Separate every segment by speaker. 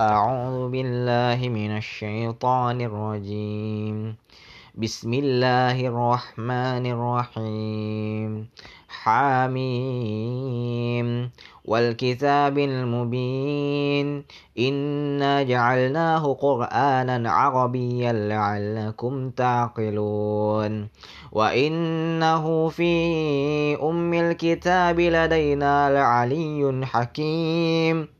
Speaker 1: أعوذ بالله من الشيطان الرجيم. بسم الله الرحمن الرحيم. حاميم والكتاب المبين. إنا جعلناه قرآنا عربيا لعلكم تعقلون. وإنه في أم الكتاب لدينا لعلي حكيم.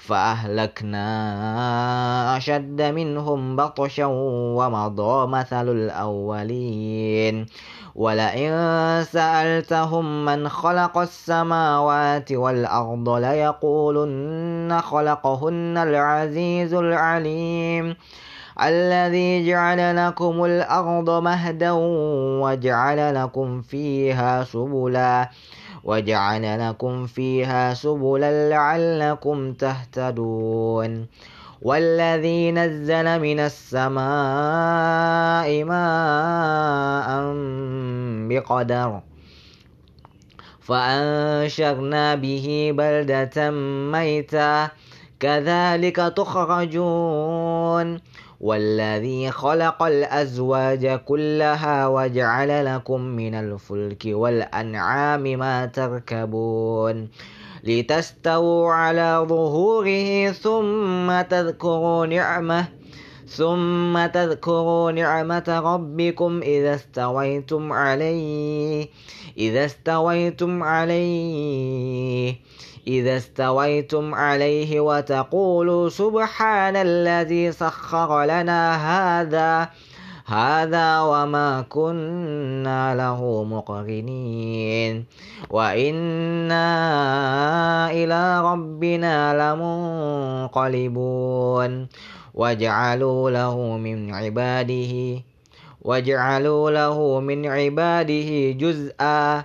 Speaker 1: فأهلكنا أشد منهم بطشا ومضى مثل الأولين. ولئن سألتهم من خلق السماوات والأرض ليقولن خلقهن العزيز العليم. الذي جعل لكم الأرض مهدا وجعل لكم فيها سبلا. وجعل لكم فيها سبلا لعلكم تهتدون. والذي نزل من السماء ماء بقدر فأنشرنا به بلدة ميتا. كذلك تخرجون. والذي خلق الأزواج كلها وجعل لكم من الفلك والأنعام ما تركبون لتستووا على ظهوره ثم تذكروا نعمه ثم تذكروا نعمة ربكم إذا استويتم عليه إذا استويتم عليه. إذا استويتم عليه وتقولوا سبحان الذي سخر لنا هذا هذا وما كنا له مقرنين. وإنا إلى ربنا لمنقلبون. وجعلوا له من عباده وجعلوا له من عباده جزءا.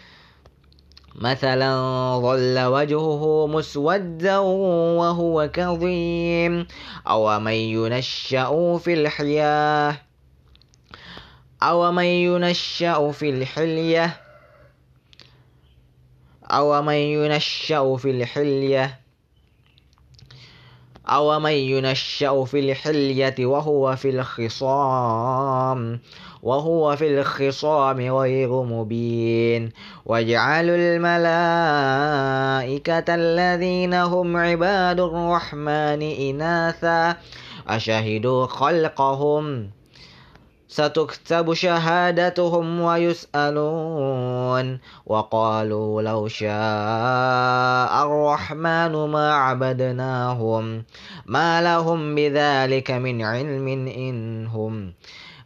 Speaker 1: مثلا ظل وجهه مسودا وهو كظيم. أو من ينشأ في الحياة أو من ينشأ في الحلية؟ أو من ينشأ في الحلية؟ أو من ينشأ في الحلية وهو في الخصام؟ وهو في الخصام غير مبين. وجعلوا الملائكة الذين هم عباد الرحمن إناثا. أشهدوا خلقهم. ستكتب شهادتهم ويسألون. وقالوا لو شاء الرحمن ما عبدناهم. ما لهم بذلك من علم إن هم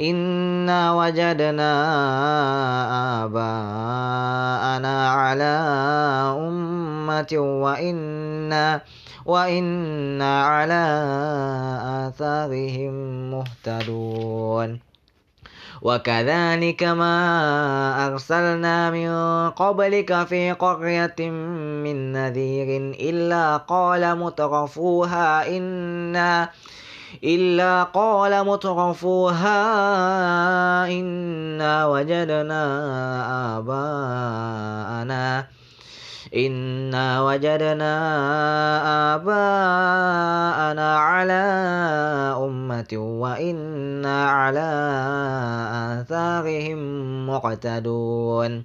Speaker 1: إنا وجدنا آباءنا على أمة وإنا وإنا على آثارهم مهتدون وكذلك ما أرسلنا من قبلك في قرية من نذير إلا قال مترفوها إنا إلا قال مترفوها إنا وجدنا آباءنا إنا وجدنا آباءنا على أمة وإنا على آثارهم مقتدون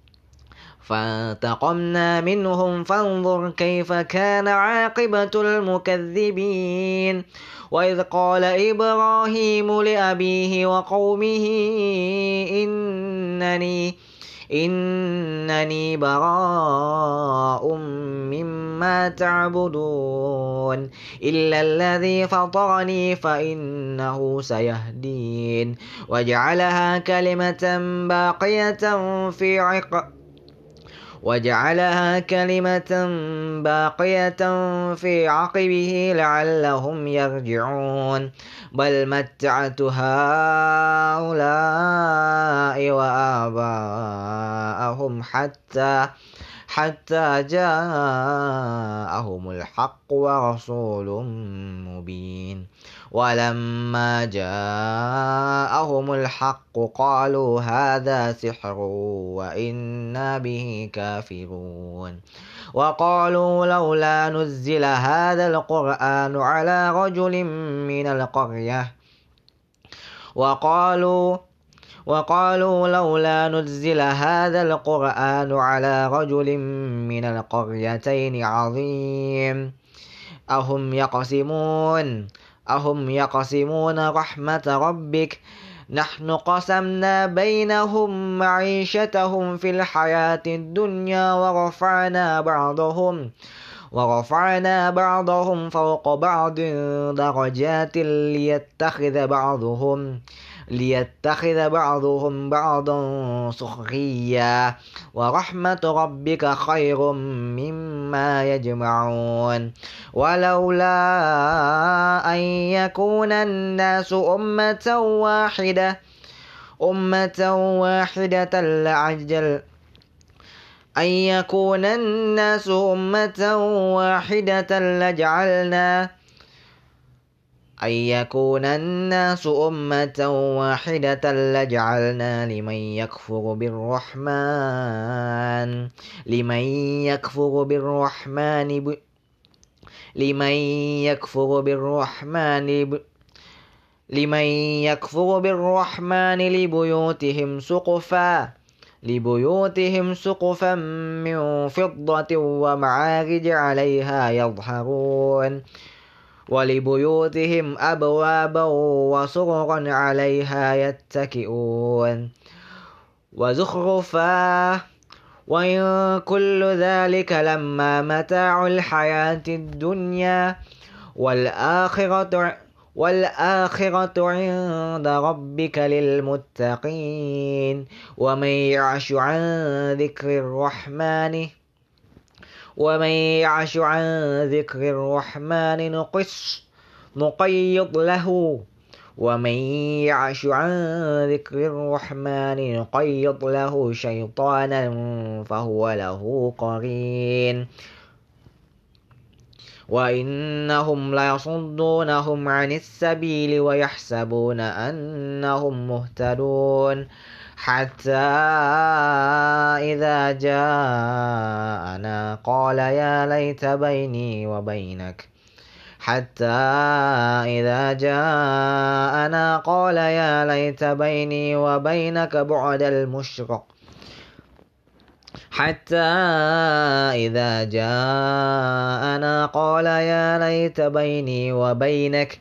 Speaker 1: فانتقمنا منهم فانظر كيف كان عاقبة المكذبين. وإذ قال إبراهيم لأبيه وقومه إنني إنني براء مما تعبدون. إلا الذي فطرني فإنه سيهدين. وجعلها كلمة باقية في عقب وجعلها كلمة باقية في عقبه لعلهم يرجعون. بل متعت هؤلاء وآباءهم حتى حتى جاءهم الحق ورسول مبين. ولما جاءهم الحق قالوا هذا سحر وإنا به كافرون. وقالوا لولا نزل هذا القرآن على رجل من القرية. وقالوا وقالوا لولا نزل هذا القرآن على رجل من القريتين عظيم. أهم يقسمون أهم يقسمون رحمة ربك. نحن قسمنا بينهم معيشتهم في الحياة الدنيا ورفعنا بعضهم ورفعنا بعضهم فوق بعض درجات ليتخذ بعضهم. ليتخذ بعضهم بعضا سخريا ورحمة ربك خير مما يجمعون. ولولا أن يكون الناس أمة واحدة أمة واحدة لعجل أن يكون الناس أمة واحدة لجعلنا أن يكون الناس أمة واحدة لجعلنا لمن يكفر بالرحمن لمن يكفر بالرحمن ب... لمن يكفر بالرحمن ب... لمن يكفر بالرحمن لبيوتهم سقفا لبيوتهم سقفا من فضة ومعارج عليها يظهرون. ولبيوتهم أبوابا وسررا عليها يتكئون. وزخرفا وإن كل ذلك لما متاع الحياة الدنيا. والآخرة والآخرة عند ربك للمتقين. ومن يعش عن ذكر الرحمن ومن يعش عن ذكر الرحمن نقص نقيض له. ومن يعش عن ذكر الرحمن نقيض له شيطانا فهو له قرين. وإنهم ليصدونهم عن السبيل ويحسبون أنهم مهتدون. حتى إذا جاءنا قال يا ليت بيني وبينك. حتى إذا جاءنا قال يا ليت بيني وبينك بعد المشرق. حتى إذا جاءنا قال يا ليت بيني وبينك.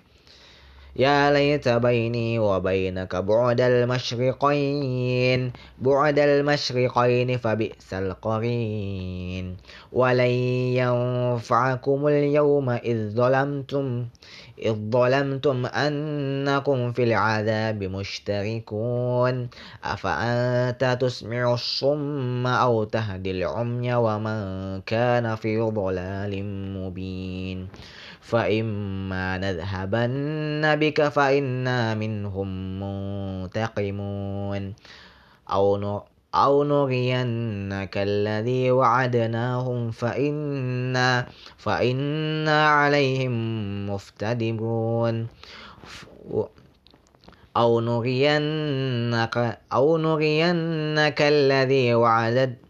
Speaker 1: يا ليت بيني وبينك بعد المشرقين بعد المشرقين فبئس القرين. ولن ينفعكم اليوم إذ ظلمتم إذ ظلمتم أنكم في العذاب مشتركون. أفأنت تسمع الصم أو تهدي العمي ومن كان في ضلال مبين؟ فإما نذهبن بك فإنا منهم منتقمون أو أو نرينك الذي وعدناهم فإنا فإنا عليهم مفتدرون أو نرينك أو نرينك الذي وعدت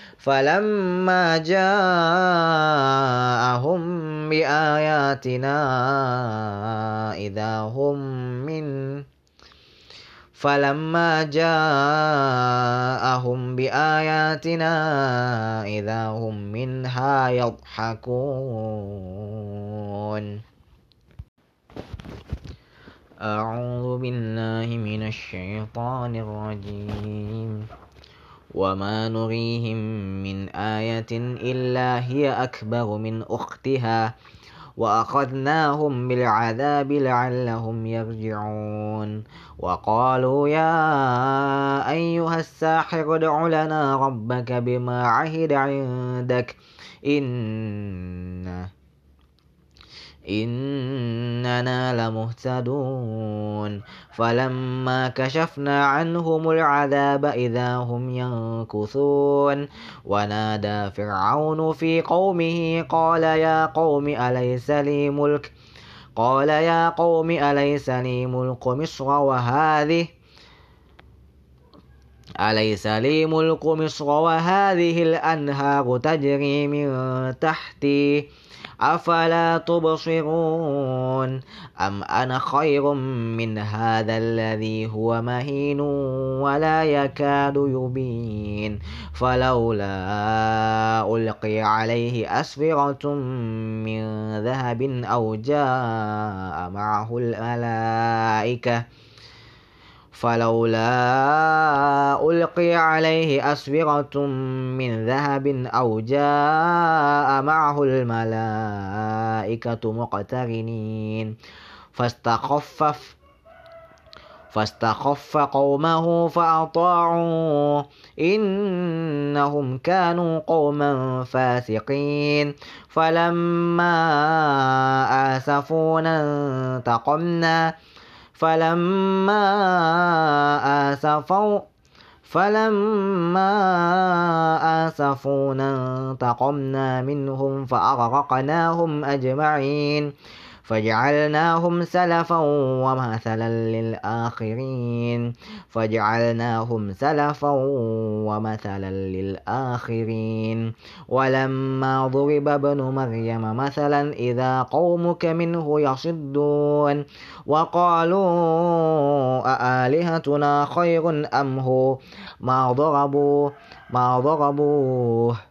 Speaker 1: فلما جاءهم بآياتنا إذا هم من فلما جاءهم بآياتنا إذا هم منها يضحكون. أعوذ بالله من الشيطان الرجيم وما نريهم من آية إلا هي أكبر من أختها وأخذناهم بالعذاب لعلهم يرجعون وقالوا يا أيها الساحر ادع لنا ربك بما عهد عندك إنه إننا لمهتدون. فلما كشفنا عنهم العذاب إذا هم ينكثون. ونادى فرعون في قومه قال يا قوم أليس لي ملك؟ قال يا قوم أليس لي ملك مصر وهذه أليس لي ملك مصر وهذه الأنهار تجري من تحتي؟ أفلا تبصرون؟ أم أنا خير من هذا الذي هو مهين ولا يكاد يبين؟ فلولا ألقي عليه أسفرة من ذهب أو جاء معه الملائكة فلولا ألقي عليه أسورة من ذهب أو جاء معه الملائكة مقترنين. فاستخفف فاستخف قومه فأطاعوا إنهم كانوا قوما فاسقين. فلما آسفونا انتقمنا فلما آسفوا فلما آسفونا انتقمنا منهم فأغرقناهم أجمعين. فجعلناهم سلفا ومثلا للآخرين. فجعلناهم سلفا ومثلا للآخرين. ولما ضرب ابن مريم مثلا إذا قومك منه يصدون. وقالوا أآلهتنا خير أم هو؟ ما ضربوا ما ضربوه.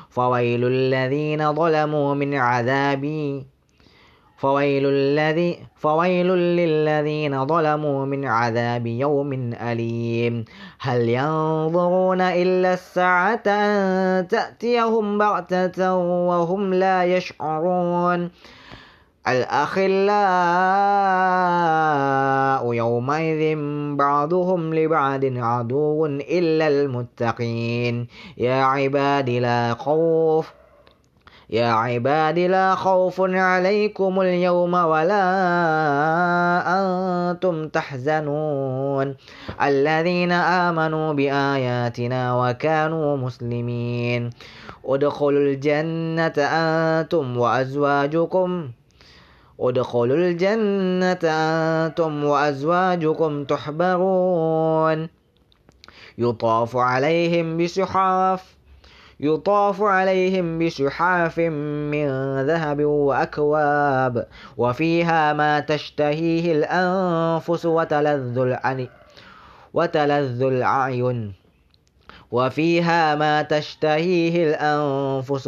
Speaker 1: فويل الذين ظلموا من عذابي. فويل, الذي فويل للذين ظلموا من عذاب يوم أليم. هل ينظرون إلا الساعة أن تأتيهم بغتة وهم لا يشعرون؟ الأخلاء يومئذ بعضهم لبعض عدو إلا المتقين. يا عباد لا خوف يا عباد لا خوف عليكم اليوم ولا أنتم تحزنون. الذين آمنوا بآياتنا وكانوا مسلمين. ادخلوا الجنة أنتم وأزواجكم. ادخلوا الجنة أنتم وأزواجكم تحبرون. يطاف عليهم بسحاف يطاف عليهم بسحاف من ذهب وأكواب وفيها ما تشتهيه الأنفس وتلذ العين وتلذ الأعين وفيها ما تشتهيه الأنفس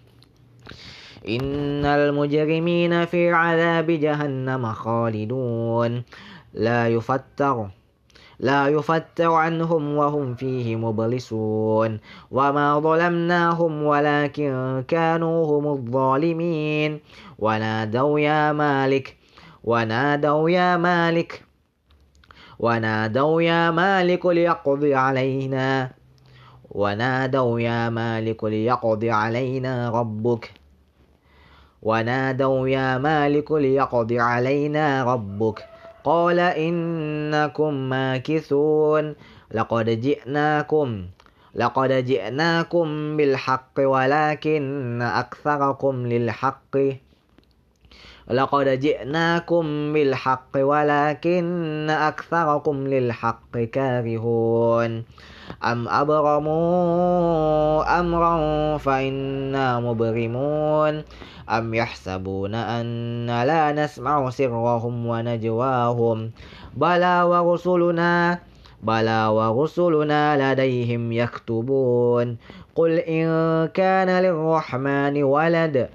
Speaker 1: إن المجرمين في عذاب جهنم خالدون. لا يفتر لا يفتر عنهم وهم فيه مبلسون. وما ظلمناهم ولكن كانوا هم الظالمين. ونادوا يا مالك ونادوا يا مالك ونادوا يا مالك ليقضي علينا. ونادوا يا مالك ليقضي علينا ربك. ونادوا يا مالك ليقضي علينا ربك. قال إنكم ماكثون. لقد جئناكم لقد جئناكم بالحق ولكن أكثركم للحق. لقد جئناكم بالحق ولكن أكثركم للحق كارهون. أم أبرموا أمرا فإنا مبرمون أم يحسبون أن لا نسمع سرهم ونجواهم بلى ورسلنا بلى ورسلنا لديهم يكتبون قل إن كان للرحمن ولد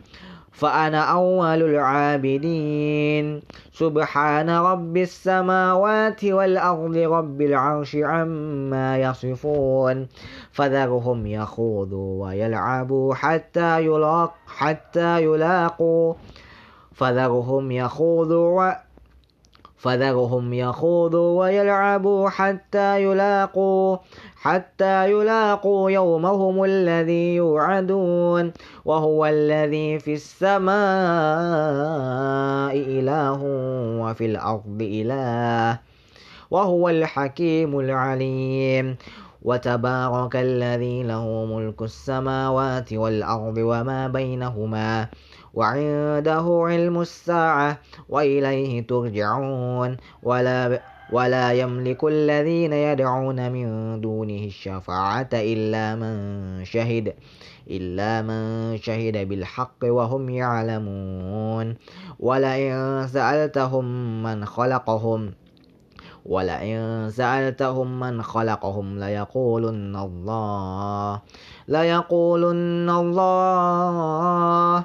Speaker 1: فأنا أول العابدين. سبحان رب السماوات والأرض رب العرش عما يصفون. فذرهم يخوضوا ويلعبوا حتى يلاق حتى يلاقوا. فذرهم يخوضوا فذرهم يخوضوا ويلعبوا حتى يلاقوا. حتى يلاقوا يومهم الذي يوعدون وهو الذي في السماء إله وفي الأرض إله وهو الحكيم العليم. وتبارك الذي له ملك السماوات والأرض وما بينهما وعنده علم الساعة وإليه ترجعون. ولا ولا يملك الذين يدعون من دونه الشفاعة إلا من شهد إلا من شهد بالحق وهم يعلمون. ولئن سألتهم من خلقهم ولئن سألتهم من خلقهم ليقولن الله ليقولن الله.